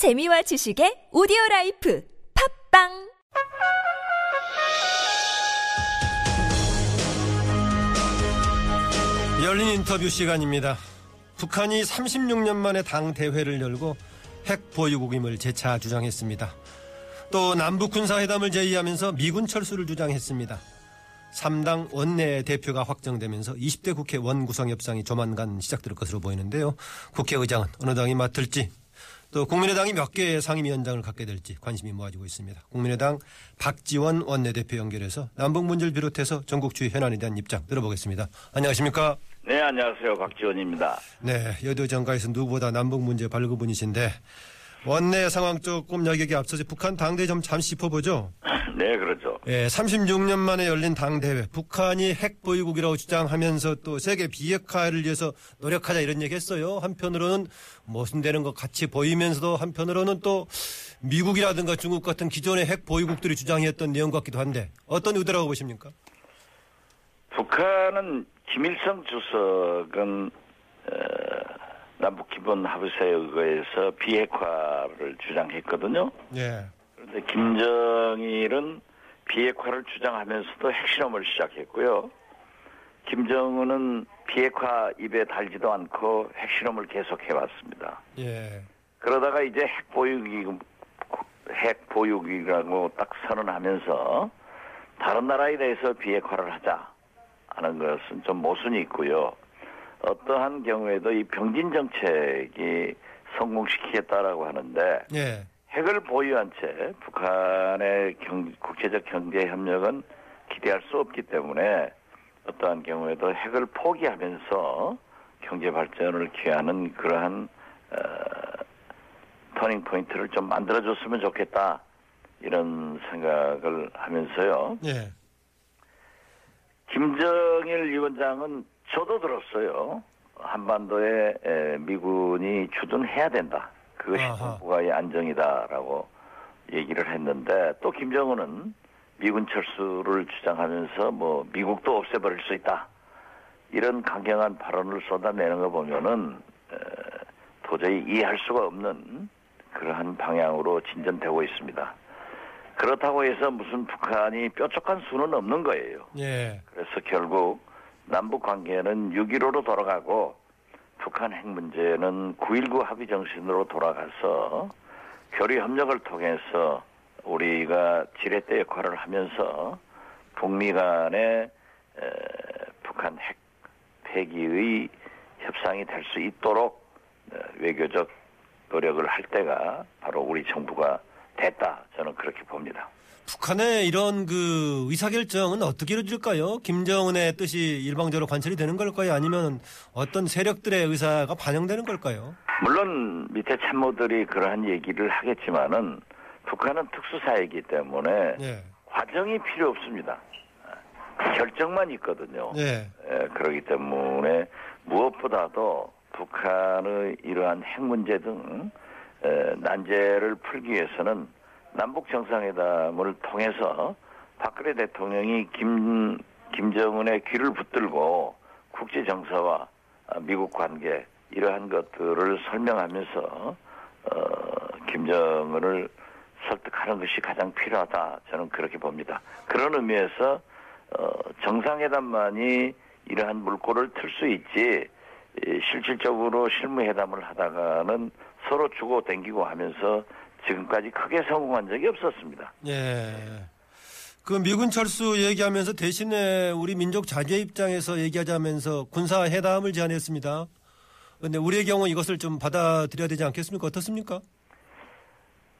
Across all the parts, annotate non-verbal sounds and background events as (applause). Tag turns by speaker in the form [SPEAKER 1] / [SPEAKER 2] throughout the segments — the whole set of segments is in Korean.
[SPEAKER 1] 재미와 지식의 오디오 라이프 팟빵
[SPEAKER 2] 열린 인터뷰 시간입니다. 북한이 36년 만에 당 대회를 열고 핵 보유국임을 재차 주장했습니다. 또 남북 군사회담을 제의하면서 미군 철수를 주장했습니다. 3당 원내 대표가 확정되면서 20대 국회 원구성 협상이 조만간 시작될 것으로 보이는데요. 국회의장은 어느 당이 맡을지 또 국민의당이 몇 개의 상임위원장을 갖게 될지 관심이 모아지고 있습니다. 국민의당 박지원 원내대표 연결해서 남북 문제를 비롯해서 전국 주의 현안에 대한 입장 들어보겠습니다. 안녕하십니까?
[SPEAKER 3] 네, 안녕하세요. 박지원입니다.
[SPEAKER 2] 네, 여도 정가에서 누구보다 남북 문제 발급분이신데 원내 상황 조금 여기에 앞서서 북한 당대 좀 잠시 짚어보죠.
[SPEAKER 3] 네, 그렇죠.
[SPEAKER 2] 예, 36년 만에 열린 당대회. 북한이 핵 보유국이라고 주장하면서 또 세계 비핵화를 위해서 노력하자 이런 얘기 했어요. 한편으로는 모순되는 것 같이 보이면서도 한편으로는 또 미국이라든가 중국 같은 기존의 핵 보유국들이 주장했던 내용 같기도 한데 어떤 의도라고 보십니까?
[SPEAKER 3] 북한은 김일성 주석은 어, 남북 기본 합의서에 의거해서 비핵화를 주장했거든요.
[SPEAKER 2] 예.
[SPEAKER 3] 김정일은 비핵화를 주장하면서도 핵실험을 시작했고요. 김정은은 비핵화 입에 달지도 않고 핵실험을 계속해 왔습니다.
[SPEAKER 2] 예.
[SPEAKER 3] 그러다가 이제 핵 보유기 핵 보유기라고 딱 선언하면서 다른 나라에 대해서 비핵화를 하자 하는 것은 좀 모순이 있고요. 어떠한 경우에도 이 병진 정책이 성공시키겠다라고 하는데
[SPEAKER 2] 예.
[SPEAKER 3] 핵을 보유한 채 북한의 경, 국제적 경제 협력은 기대할 수 없기 때문에 어떠한 경우에도 핵을 포기하면서 경제 발전을 기하는 그러한 어, 터닝 포인트를 좀 만들어줬으면 좋겠다 이런 생각을 하면서요.
[SPEAKER 2] 예.
[SPEAKER 3] 김정일 위원장은 저도 들었어요. 한반도에 에, 미군이 주둔해야 된다. 그것이
[SPEAKER 2] 아하.
[SPEAKER 3] 국가의 안정이다라고 얘기를 했는데 또 김정은은 미군 철수를 주장하면서 뭐 미국도 없애버릴 수 있다. 이런 강경한 발언을 쏟아내는 거 보면은 에, 도저히 이해할 수가 없는 그러한 방향으로 진전되고 있습니다. 그렇다고 해서 무슨 북한이 뾰족한 수는 없는 거예요.
[SPEAKER 2] 예.
[SPEAKER 3] 그래서 결국 남북 관계는 6.15로 돌아가고 북한 핵 문제는 9.19 합의 정신으로 돌아가서 교류 협력을 통해서 우리가 지렛대 역할을 하면서 북미 간의 에, 북한 핵 폐기의 협상이 될 수 있도록 에, 외교적 노력을 할 때가 바로 우리 정부가 됐다 저는 그렇게 봅니다.
[SPEAKER 2] 북한의 이런 그 의사결정은 어떻게 이루어질까요? 김정은의 뜻이 일방적으로 관철이 되는 걸까요? 아니면 어떤 세력들의 의사가 반영되는 걸까요?
[SPEAKER 3] 물론 밑에 참모들이 그러한 얘기를 하겠지만은 북한은 특수사이기 때문에
[SPEAKER 2] 예.
[SPEAKER 3] 과정이 필요 없습니다. 결정만 있거든요.
[SPEAKER 2] 예.
[SPEAKER 3] 에, 그렇기 때문에 무엇보다도 북한의 이러한 핵 문제 등 에, 난제를 풀기 위해서는 남북 정상회담을 통해서 박근혜 대통령이 김 김정은의 귀를 붙들고 국제 정서와 아, 미국 관계 이러한 것들을 설명하면서 어, 김정은을 설득하는 것이 가장 필요하다 저는 그렇게 봅니다. 그런 의미에서 어, 정상회담만이 이러한 물꼬를 틀 수 있지 이, 실질적으로 실무회담을 하다가는 서로 주고 댕기고 하면서 지금까지 크게 성공한 적이 없었습니다.
[SPEAKER 2] 예. 그 미군 철수 얘기하면서 대신에 우리 민족 자제 입장에서 얘기하자면서 군사 회담을 제안했습니다. 근데 우리의 경우 이것을 좀 받아들여야 되지 않겠습니까? 어떻습니까?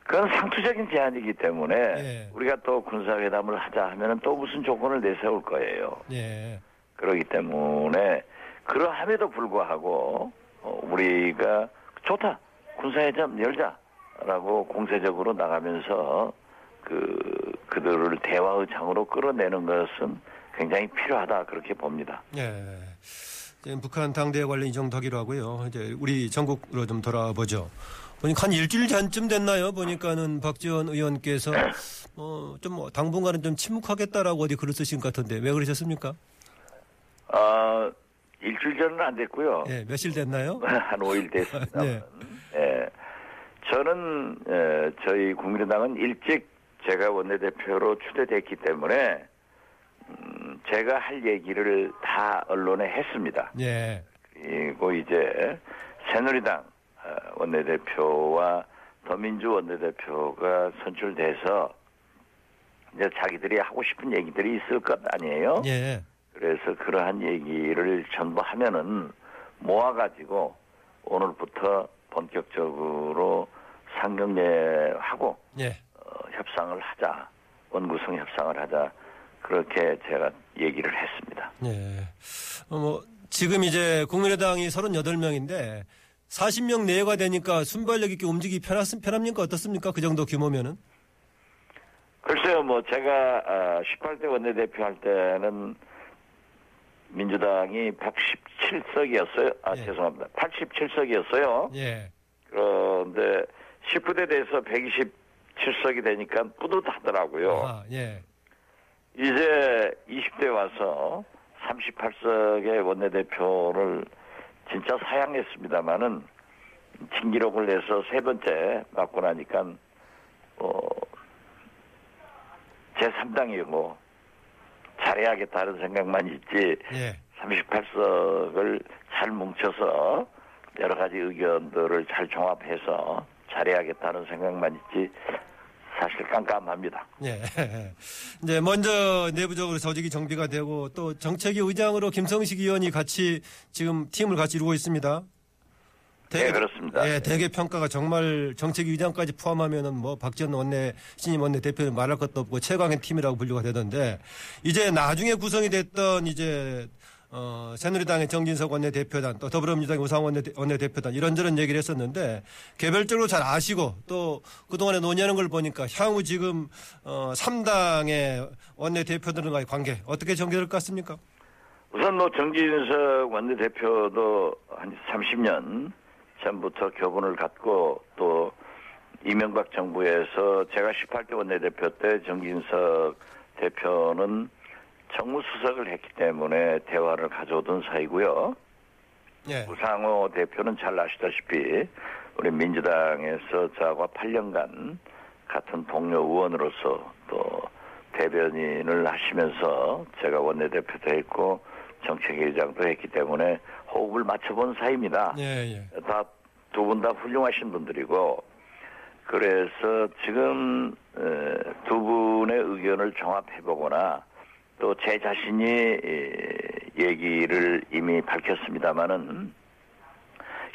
[SPEAKER 3] 그건 상투적인 제안이기 때문에
[SPEAKER 2] 예.
[SPEAKER 3] 우리가 또 군사 회담을 하자 하면은 또 무슨 조건을 내세울 거예요.
[SPEAKER 2] 예.
[SPEAKER 3] 그렇기 때문에 그러함에도 불구하고 어, 우리가 좋다 군사 회담 열자 라고 공세적으로 나가면서 그 그들을 대화의 장으로 끌어내는 것은 굉장히 필요하다 그렇게 봅니다.
[SPEAKER 2] 예. 지금 북한 당대회 관련 이 정도 하기로 하고요. 이제 우리 전국으로 좀 돌아보죠. 보니까 한 일주일 전쯤 됐나요? 보니까는 박지원 의원께서 어, 좀뭐 당분간은 좀 침묵하겠다라고 어디 글을 쓰신 것 같은데 왜 그러셨습니까?
[SPEAKER 3] 어, 일주일 전은 안 됐고요.
[SPEAKER 2] 예, 며칠 됐나요? (laughs)
[SPEAKER 3] 한 5일 됐습니다.
[SPEAKER 2] 네.
[SPEAKER 3] 예. 저는 에, 저희 국민의당은 일찍 제가 원내대표로 추대됐기 때문에 음, 제가 할 얘기를 다 언론에 했습니다.
[SPEAKER 2] 예.
[SPEAKER 3] 그리고 이제 새누리당 어, 원내대표와 더민주 원내대표가 선출돼서 이제 자기들이 하고 싶은 얘기들이 있을 것 아니에요?
[SPEAKER 2] 예.
[SPEAKER 3] 그래서 그러한 얘기를 전부 하면은 모아가지고 오늘부터 본격적으로 상경례하고
[SPEAKER 2] 예.
[SPEAKER 3] 어, 협상을 하자 원구성 협상을 하자 그렇게 제가 얘기를 했습니다.
[SPEAKER 2] 예. 어, 뭐, 지금 이제 국민의당이 38명인데 40명 내외가 되니까 순발력 있게 움직이기 편하, 편합니까? 어떻습니까? 그 정도 규모면은?
[SPEAKER 3] 글쎄요, 뭐 제가 18대 원내대표 할 때는 민주당이 117석이었어요. 아
[SPEAKER 2] 예.
[SPEAKER 3] 죄송합니다. 87석이었어요.
[SPEAKER 2] 예.
[SPEAKER 3] 그런데 19대 돼서 127석이 되니까 뿌듯하더라고요.
[SPEAKER 2] 아, 예.
[SPEAKER 3] 이제 20대 와서 38석의 원내대표를 진짜 사양했습니다마는 진기록을 내서 세 번째 맡고 나니까 어, 제 3당이고 잘해야겠다는 생각만 있지
[SPEAKER 2] 예.
[SPEAKER 3] 38석을 잘 뭉쳐서 여러 가지 의견들을 잘 종합해서 잘해야겠다는 생각만 있지 사실 깜깜합니다.
[SPEAKER 2] 예. (laughs) 이제 먼저 내부적으로 조직이 정비가 되고 또 정책위 의장으로 김성식 의원이 같이 지금 팀을 같이 이루고 있습니다.
[SPEAKER 3] 네, 그렇습니다.
[SPEAKER 2] 예, 대개 평가가 정말 정책위 의장까지 포함하면은 뭐 박지원 원내 신임 원내 대표는 말할 것도 없고 최강의 팀이라고 분류가 되던데 이제 나중에 구성이 됐던 이제 어, 새누리당의 정진석 원내대표단, 또 더불어민주당의 우상원 원내- 원내대표단 이런저런 얘기를 했었는데 개별적으로 잘 아시고 또 그동안에 논의하는 걸 보니까 향후 지금 어, 3당의 원내대표들과의 관계 어떻게 전개될 것 같습니까?
[SPEAKER 3] 우선 뭐 정진석 원내대표도 한 30년 전부터 교분을 갖고 또 이명박 정부에서 제가 18대 원내대표 때 정진석 대표는 정무수석을 했기 때문에 대화를 가져오던 사이고요.
[SPEAKER 2] 예.
[SPEAKER 3] 우상호 대표는 잘 아시다시피 우리 민주당에서 저하고 8년간 같은 동료 의원으로서 또 대변인을 하시면서 제가 원내대표도 했고 정책위의장도 했기 때문에 호흡을 맞춰본 사이입니다.
[SPEAKER 2] 예, 예.
[SPEAKER 3] 다두 분 다 훌륭하신 분들이고 그래서 지금 어, 두 분의 의견을 종합해보거나 또 제 자신이 에, 얘기를 이미 밝혔습니다마는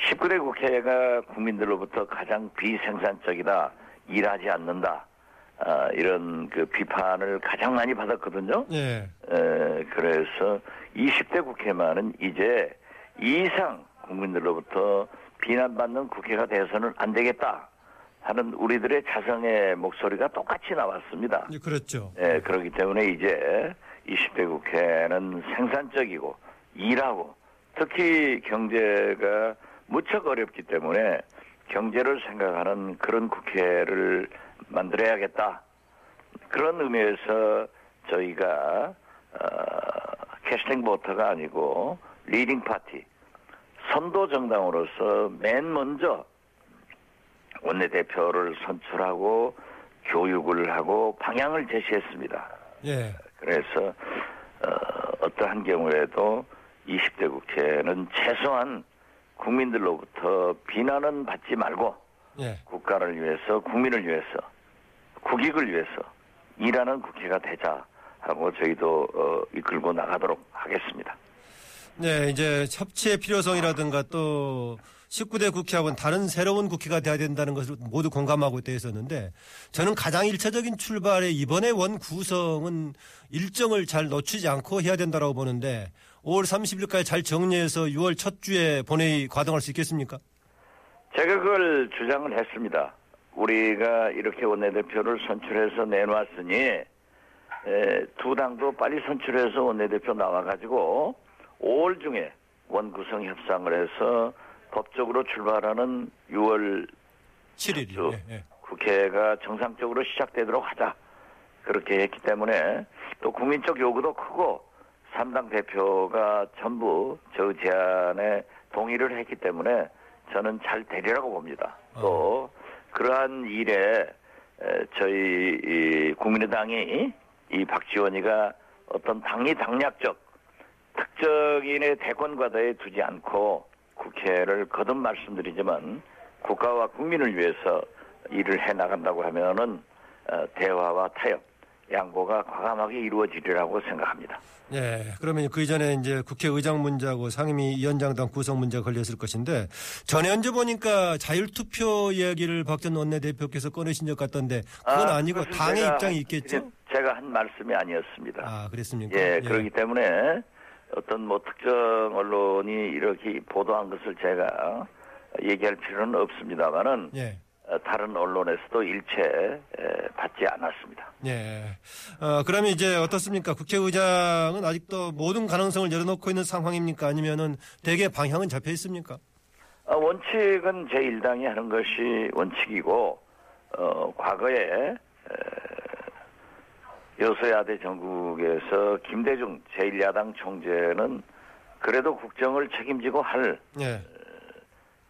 [SPEAKER 3] 19대 국회가 국민들로부터 가장 비생산적이다 일하지 않는다 아, 이런 그 비판을 가장 많이 받았거든요.
[SPEAKER 2] 예.
[SPEAKER 3] 에, 그래서 20대 국회만은 이제 이상 국민들로부터 비난받는 국회가 돼서는 안 되겠다 하는 우리들의 자성의 목소리가 똑같이 나왔습니다.
[SPEAKER 2] 예, 그렇죠.
[SPEAKER 3] 예, 그렇기 때문에 이제 20대 국회는 생산적이고 일하고 특히 경제가 무척 어렵기 때문에 경제를 생각하는 그런 국회를 만들어야겠다. 그런 의미에서 저희가 어, casting voter가 아니고 leading party 선도 정당으로서 맨 먼저 원내대표를 선출하고 교육을 하고 방향을 제시했습니다.
[SPEAKER 2] 예.
[SPEAKER 3] 그래서 어, 떠한 경우에도 20대 국회는 최소한 국민들로부터 비난은 받지 말고
[SPEAKER 2] 예.
[SPEAKER 3] 국가를 위해서 국민을 위해서 국익을 위해서 일하는 국회가 되자 하고 저희도 어, 이끌고 나가도록 하겠습니다.
[SPEAKER 2] 네, 이제 협치의 필요성이라든가 또 19대 국회하고는 다른 새로운 국회가 돼야 된다는 것을 모두 공감하고 있다 했었는데 저는 가장 일차적인 출발에 이번에 원 구성은 일정을 잘 놓치지 않고 해야 된다고 보는데 5월 30일까지 잘 정리해서 6월 첫 주에 본회의 과동할 수 있겠습니까?
[SPEAKER 3] 제가 그걸 주장을 했습니다. 우리가 이렇게 원내대표를 선출해서 내놓았으니 에, 두 당도 빨리 선출해서 원내대표 나와가지고 5월 중에 원구성 협상을 해서 법적으로 출발하는 6월
[SPEAKER 2] 7일.
[SPEAKER 3] 저-
[SPEAKER 2] 예, 예.
[SPEAKER 3] 국회가 정상적으로 시작되도록 하자. 그렇게 했기 때문에 또 국민적 요구도 크고 3당 대표가 전부 저 제안에 동의를 했기 때문에 저는 잘 되리라고 봅니다. 또 그러한 일에 에, 저희 이 국민의당이 이 박지원이가 어떤 당리 당략적 특정인의 대권 과다에 두지 않고 국회를 거듭 말씀드리지만 국가와 국민을 위해서 일을 해 나간다고 하면은 어, 대화와 타협, 양보가 과감하게 이루어지리라고 생각합니다.
[SPEAKER 2] 예, 그러면 그 이전에 이제 국회의장 문제하고 상임위원장당 구성 문제가 걸렸을 것인데 전현주 보니까 자율투표 이야기를 박 전 원내대표께서 꺼내신 적 같던데 그건 아, 니고 당의
[SPEAKER 3] 제가,
[SPEAKER 2] 입장이 있겠죠?
[SPEAKER 3] 제가 한 말씀이 아니었습니다.
[SPEAKER 2] 아, 그랬습니까?
[SPEAKER 3] 예, 예. 그렇기 때문에 어떤 뭐 특정 언론이 이렇게 보도한 것을 제가 얘기할 필요는 없습니다만은
[SPEAKER 2] 예.
[SPEAKER 3] 어, 다른 언론에서도 일체 받지 않았습니다.
[SPEAKER 2] 예. 어, 그러면 이제 어떻습니까? 국회의장은 아직도 모든 가능성을 열어놓고 있는 상황입니까? 아니면은 대개 방향은 잡혀 있습니까?
[SPEAKER 3] 어, 원칙은 제1당이 하는 것이 원칙이고, 어, 과거에, 에, 여소야대 전국에서 김대중 제1야당 총재는 그래도 국정을 책임지고 할
[SPEAKER 2] 예.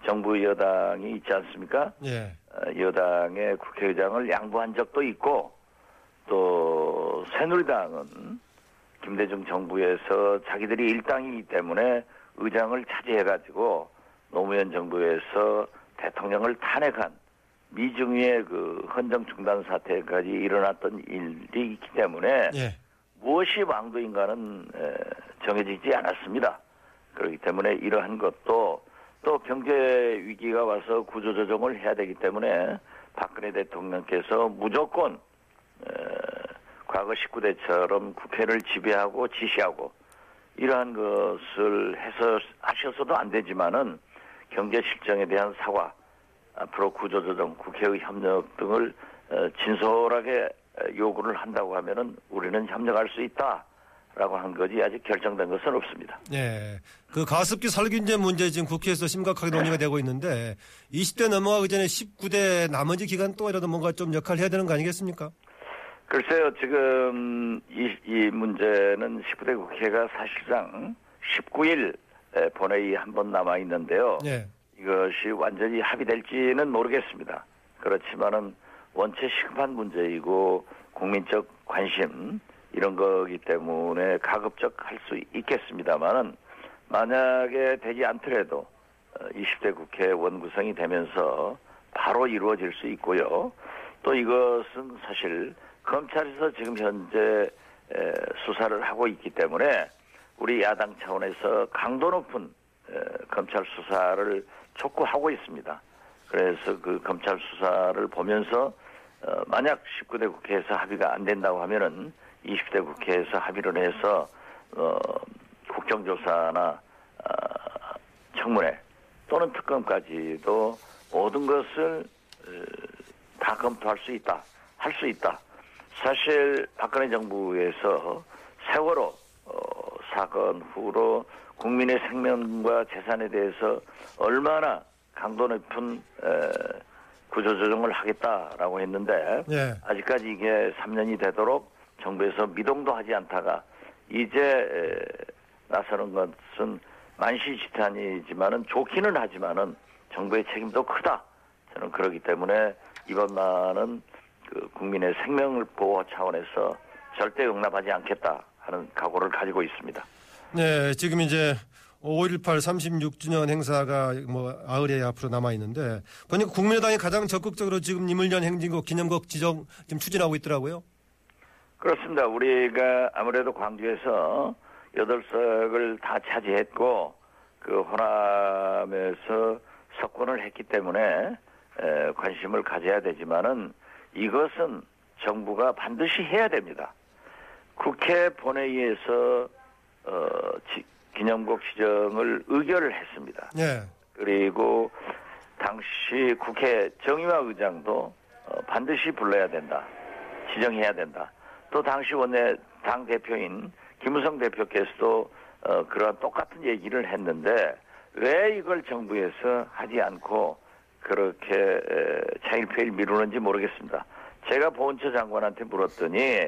[SPEAKER 3] 정부 여당이 있지 않습니까?
[SPEAKER 2] 예.
[SPEAKER 3] 어, 여당의 국회의장을 양보한 적도 있고 또 새누리당은 김대중 정부에서 자기들이 일당이기 때문에 의장을 차지해가지고 노무현 정부에서 대통령을 탄핵한 미중위의 그 헌정 중단 사태까지 일어났던 일이 있기 때문에
[SPEAKER 2] 예.
[SPEAKER 3] 무엇이 왕도인가는 정해지지 않았습니다. 그렇기 때문에 이러한 것도 또 경제 위기가 와서 구조조정을 해야 되기 때문에 박근혜 대통령께서 무조건 과거 19대처럼 국회를 지배하고 지시하고 이러한 것을 해서 하셔서도 안 되지만은 경제 실정에 대한 사과, 앞으로 구조조정, 국회의 협력 등을 어, 진솔하게 요구를 한다고 하면은 우리는 협력할 수 있다. 라고 한 거지 아직 결정된 것은 없습니다.
[SPEAKER 2] 네. 그 가습기 살균제 문제 지금 국회에서 심각하게 논의가 되고 있는데 20대 넘어가기 전에 19대 나머지 기간 동안이라도 뭔가 좀 역할을 해야 되는 거 아니겠습니까?
[SPEAKER 3] 글쎄요, 지금 이, 이 문제는 19대 국회가 사실상 19일 본회의 한 번 남아 있는데요.
[SPEAKER 2] 네.
[SPEAKER 3] 이것이 완전히 합의될지는 모르겠습니다. 그렇지만은 원체 시급한 문제이고 국민적 관심 이런 거기 때문에 가급적 할 수 있겠습니다만은 만약에 되지 않더라도 20대 어, 국회 원구성이 되면서 바로 이루어질 수 있고요. 또 이것은 사실 검찰에서 지금 현재 수사를 하고 있기 때문에 우리 야당 차원에서 강도 높은 검찰 수사를 촉구하고 있습니다. 그래서 그 검찰 수사를 보면서 어, 만약 19대 국회에서 합의가 안 된다고 하면은 20대 국회에서 합의를 해서 어, 국정조사나 어, 청문회 또는 특검까지도 모든 것을 어, 다 검토할 수 있다, 할 수 있다. 사실 박근혜 정부에서 세월호 어, 사건 후로 국민의 생명과 재산에 대해서 얼마나 강도 높은 에, 구조조정을 하겠다라고 했는데
[SPEAKER 2] 예.
[SPEAKER 3] 아직까지 이게 3년이 되도록 정부에서 미동도 하지 않다가 이제 나서는 것은 만시지탄이지만은 좋기는 하지만은 정부의 책임도 크다. 저는 그러기 때문에 이번만은 그 국민의 생명을 보호 차원에서 절대 용납하지 않겠다 하는 각오를 가지고 있습니다.
[SPEAKER 2] 네, 지금 이제 5.18 36주년 행사가 뭐 아흘에 앞으로 남아 있는데 보니까 국민의당이 가장 적극적으로 지금 이물년 행진곡 기념곡 지정 지금 추진하고 있더라고요.
[SPEAKER 3] 그렇습니다. 우리가 아무래도 광주에서 8석을 다 차지했고 그 호남에서 석권을 했기 때문에 관심을 가져야 되지만은 이것은 정부가 반드시 해야 됩니다. 국회 본회의에서 어, 기념곡 지정을 의결을 했습니다.
[SPEAKER 2] 네.
[SPEAKER 3] 그리고 당시 국회 정의화 의장도 어, 반드시 불러야 된다. 지정해야 된다. 또 당시 원내 당 대표인 김우성 대표께서도 어, 그런 똑같은 얘기를 했는데 왜 이걸 정부에서 하지 않고 그렇게 에, 차일피일 미루는지 모르겠습니다. 제가 보훈처 장관한테 물었더니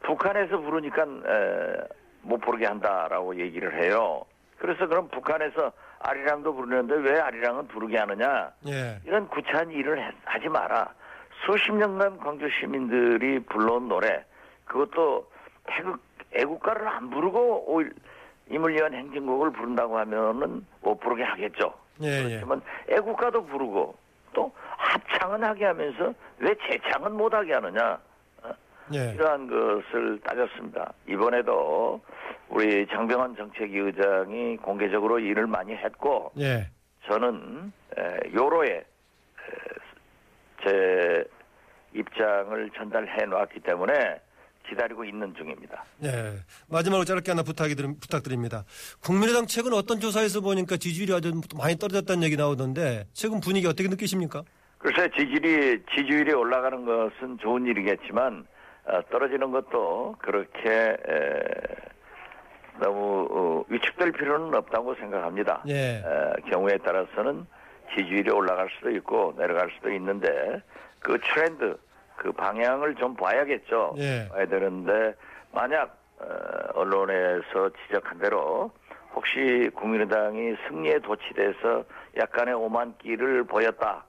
[SPEAKER 3] 북한에서 부르니까 에, 못 부르게 한다라고 얘기를 해요. 그래서 그럼 북한에서 아리랑도 부르는데 왜 아리랑은 부르게 하느냐?
[SPEAKER 2] 예.
[SPEAKER 3] 이런 구차한 일을 해- 하지 마라. 수십 년간 광주 시민들이 불러온 노래, 그것도 태극 애국가를 안 부르고 오일 위한 행진곡을 부른다고 하면은 못 부르게 하겠죠.
[SPEAKER 2] 예, 예.
[SPEAKER 3] 그렇지만 애국가도 부르고 또 합창은 하게 하면서 왜 재창은 못 하게 하느냐? 어?
[SPEAKER 2] 예.
[SPEAKER 3] 이러한 것을 따졌습니다. 이번에도 우리 장병환 정책위 의장이 공개적으로 일을 많이 했고
[SPEAKER 2] 예.
[SPEAKER 3] 저는 에, 요로에 에, 제 입장을 전달해 놨기 때문에 기다리고 있는 중입니다.
[SPEAKER 2] 예. 마지막으로 짧게 하나 부탁이 부탁드립니다. 국민의당 최근 어떤 조사에서 보니까 지지율이 아주 많이 떨어졌다는 얘기 나오던데 최근 분위기 어떻게 느끼십니까?
[SPEAKER 3] 글쎄 지지율이 지지율이 올라가는 것은 좋은 일이겠지만 어, 떨어지는 것도 그렇게 에, 너무 어, 위축될 필요는 없다고 생각합니다.
[SPEAKER 2] 예.
[SPEAKER 3] 에, 경우에 따라서는 지지율이 올라갈 수도 있고 내려갈 수도 있는데 그 트렌드 그 방향을 좀 봐야겠죠.
[SPEAKER 2] 예.
[SPEAKER 3] 봐야 되는데 만약 어, 언론에서 지적한 대로 혹시 국민의당이 승리에 도취돼서 약간의 오만기를 보였다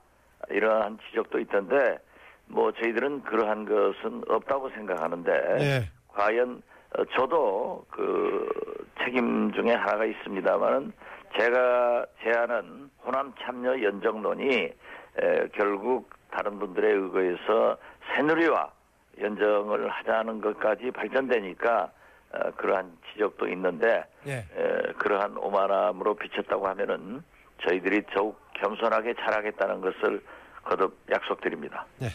[SPEAKER 3] 이러한 지적도 있던데 뭐 저희들은 그러한 것은 없다고 생각하는데
[SPEAKER 2] 예.
[SPEAKER 3] 과연 어, 저도 그 책임 중에 하나가 있습니다만은 제가 제안한 호남 참여 연정론이 에, 결국 다른 분들에 의거해서 새누리와 연정을 하자는 것까지 발전되니까 어, 그러한 지적도 있는데
[SPEAKER 2] 예.
[SPEAKER 3] 에, 그러한 오만함으로 비쳤다고 하면은 저희들이 더욱 겸손하게 잘하겠다는 것을 거듭 약속드립니다.
[SPEAKER 2] 네.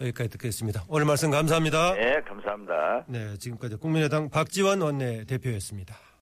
[SPEAKER 2] 여기까지 듣겠습니다. 오늘 말씀 감사합니다.
[SPEAKER 3] 네, 감사합니다.
[SPEAKER 2] 네. 지금까지 국민의당 박지원 원내 대표였습니다.